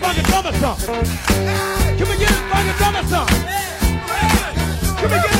fucking drummer some? Can we fucking drummer some? Can we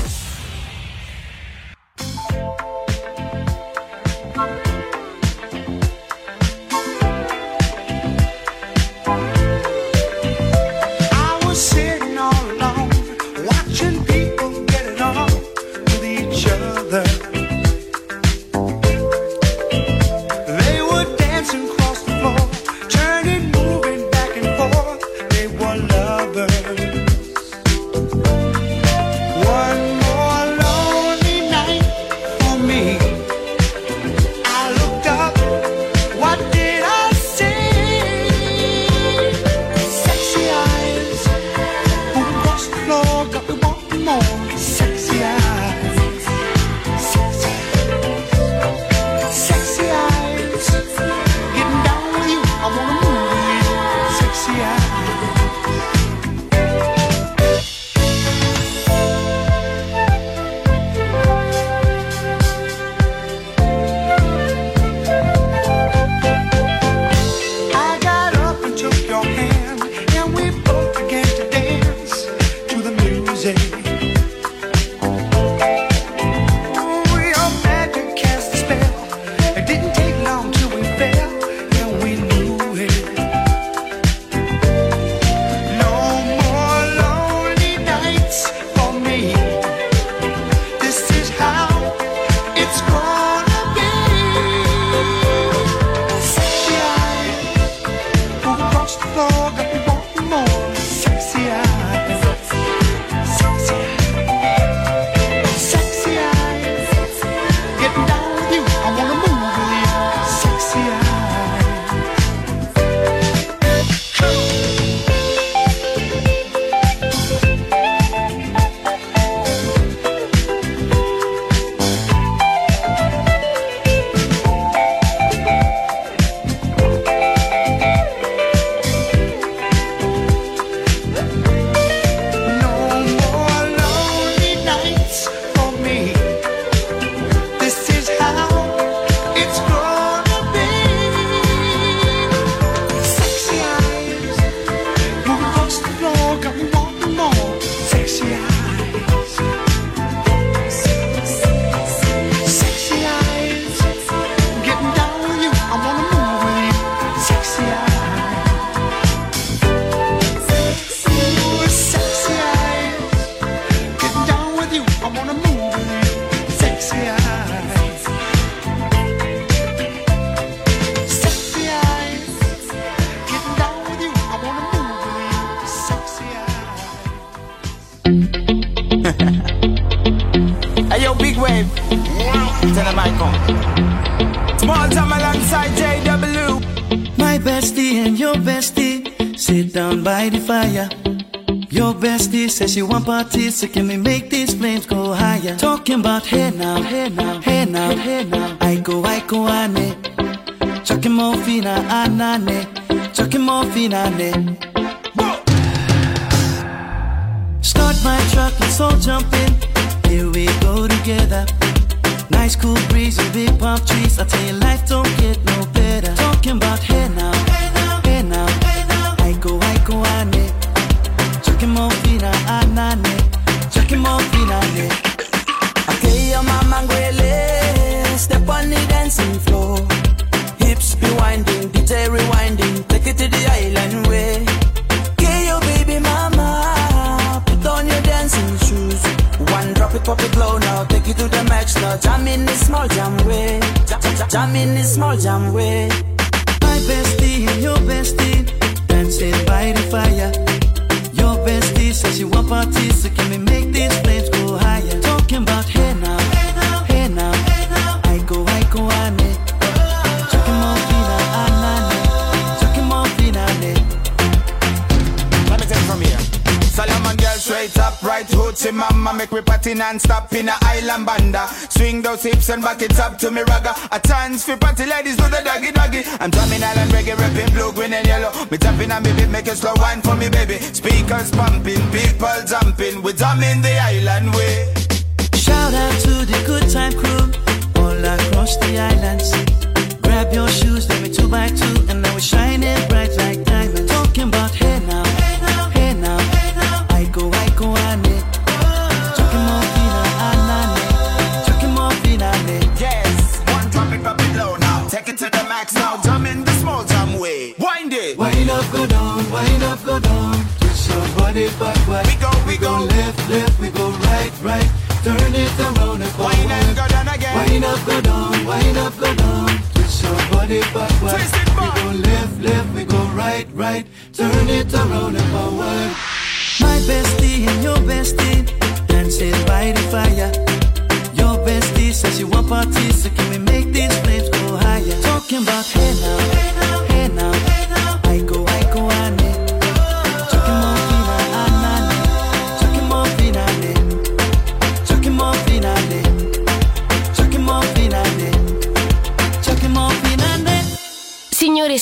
Across she want parties, so can we make these flames go higher? Talking about hey now, hey now, hey now, hey now. I go, I go, ane. Chucking more fina, anane. Chucking more fina, ne. Start my truck, let's all jump in. Here we go together. Nice cool breeze with big palm trees. I tell you, life don't get no better. Talking about hey now, hey now, hey now. I go, I go, ane. Step on the dancing floor. Hips be winding, DJ rewinding. Take it to the island eh? way. Your baby mama. Put on your dancing shoes. One drop it, pop it now. Take it to the max now. Jam in the small jam eh? way. Jam, in the small jam way. My bestie and your bestie dancing by the fire. Parties, so can we make mama Make me party non-stop in a island banda. Swing those hips and back it up to me ragga. A chance for party ladies do the doggy doggy. I'm drumming island reggae, rapping blue, green and yellow. Me tapping on me beat, make it slow wine for me baby. Speakers pumping, people jumping. We drumming the island way. Shout out to the good time crew all across the islands. Grab your shoes, let me two by two, and now we're shining bright like diamonds. Talking about hey now, now, jam in the small jam way. Wind it. Wind up, go down, wind up, go down. Twist your body backward. We go, we, we go, go left, left, we go right, right. Turn it around and forward. Wind and go down again. Wind up, go down, wind up, go down. Twist your body backward. Twist it back. We go left, left, we go right, right. Turn it around and forward. My best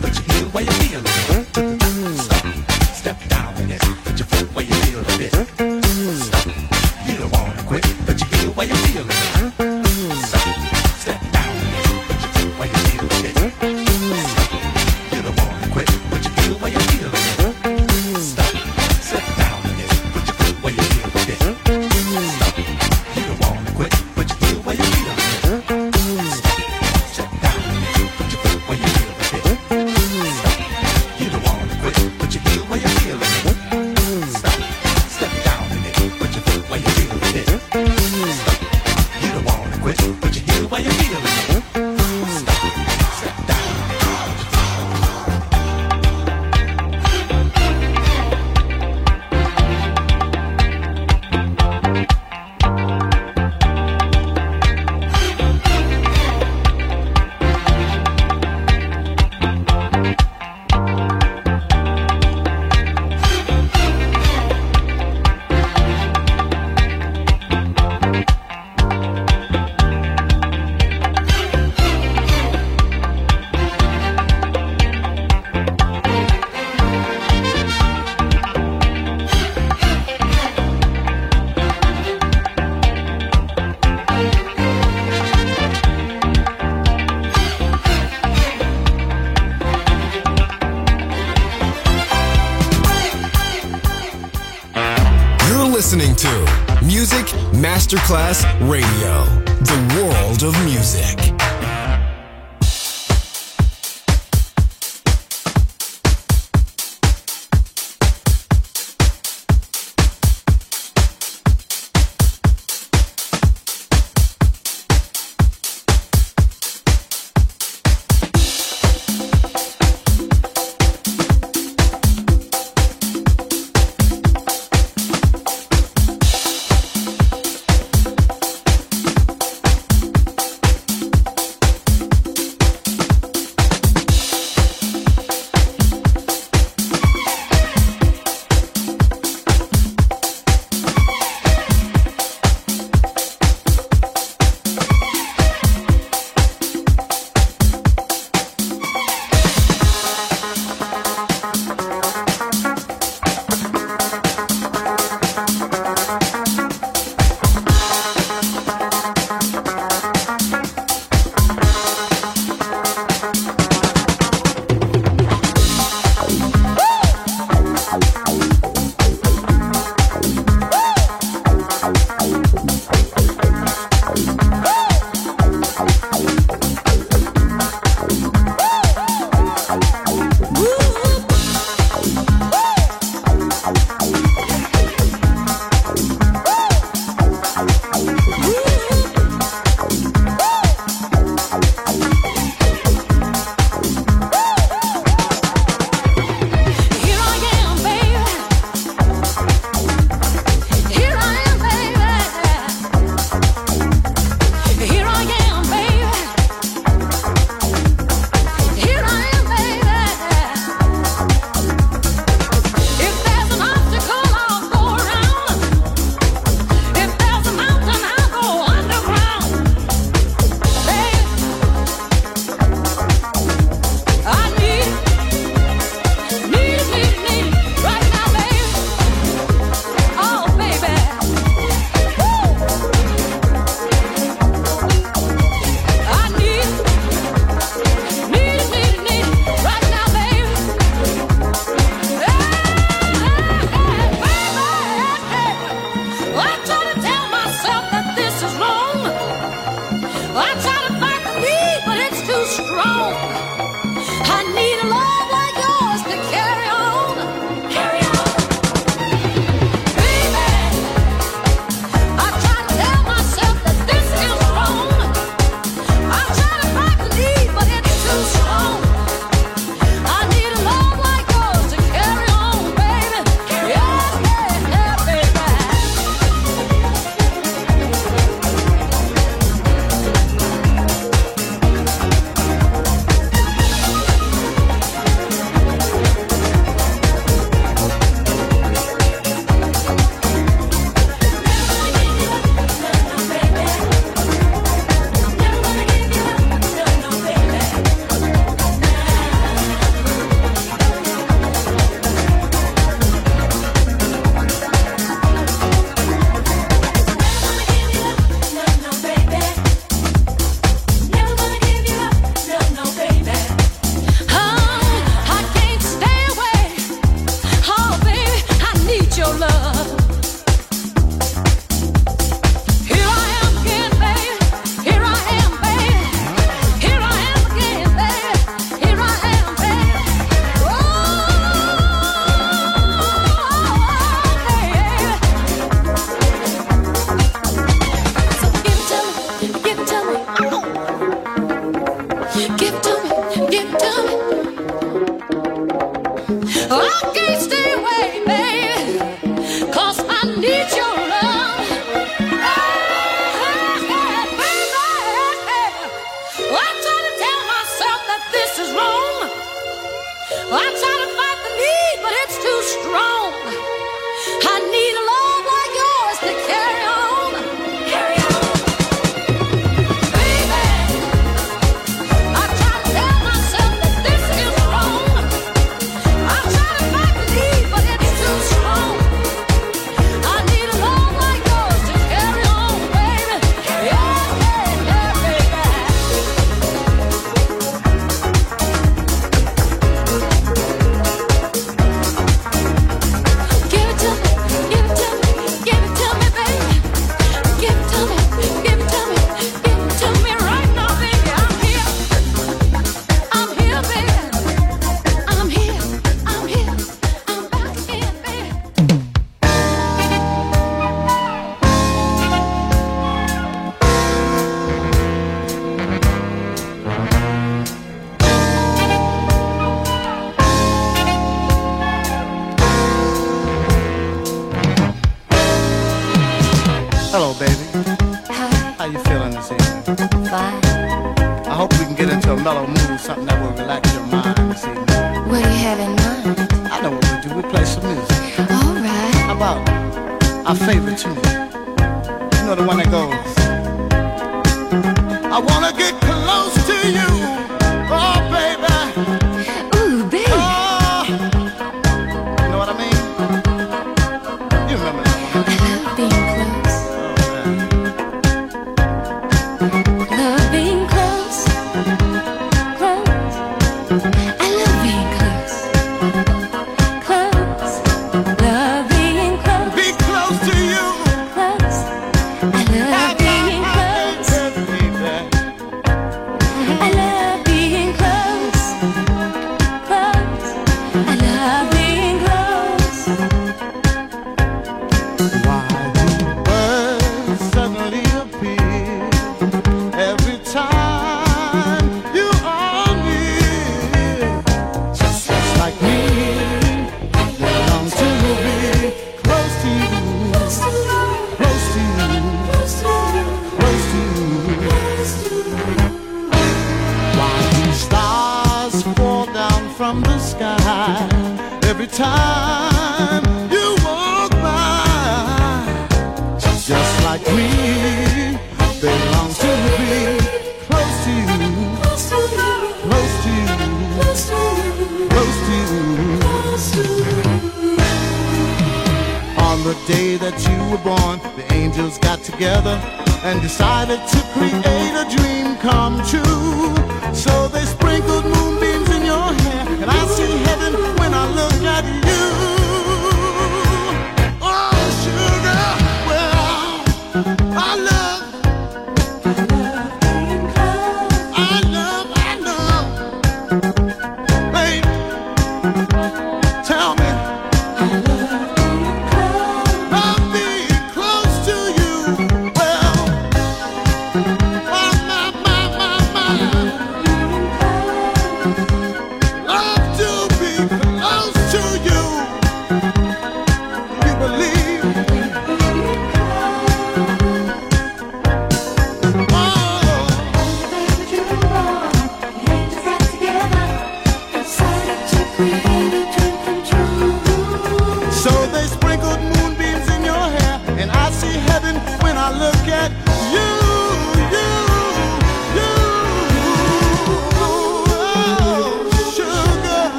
But you heal while you're feeling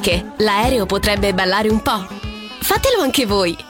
ritmiche. L'aereo potrebbe ballare un po'. Fatelo anche voi.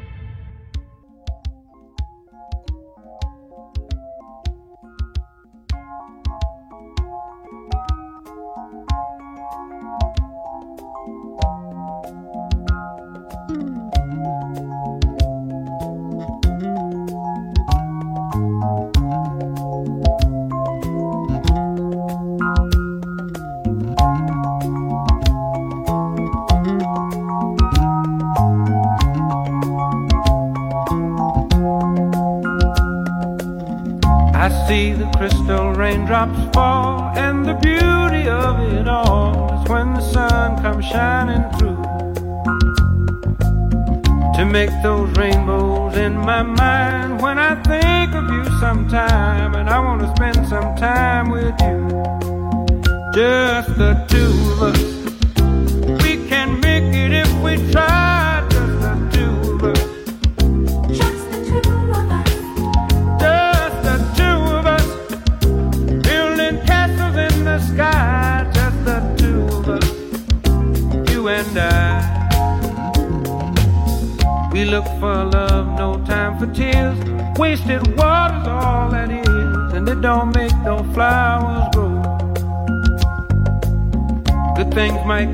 my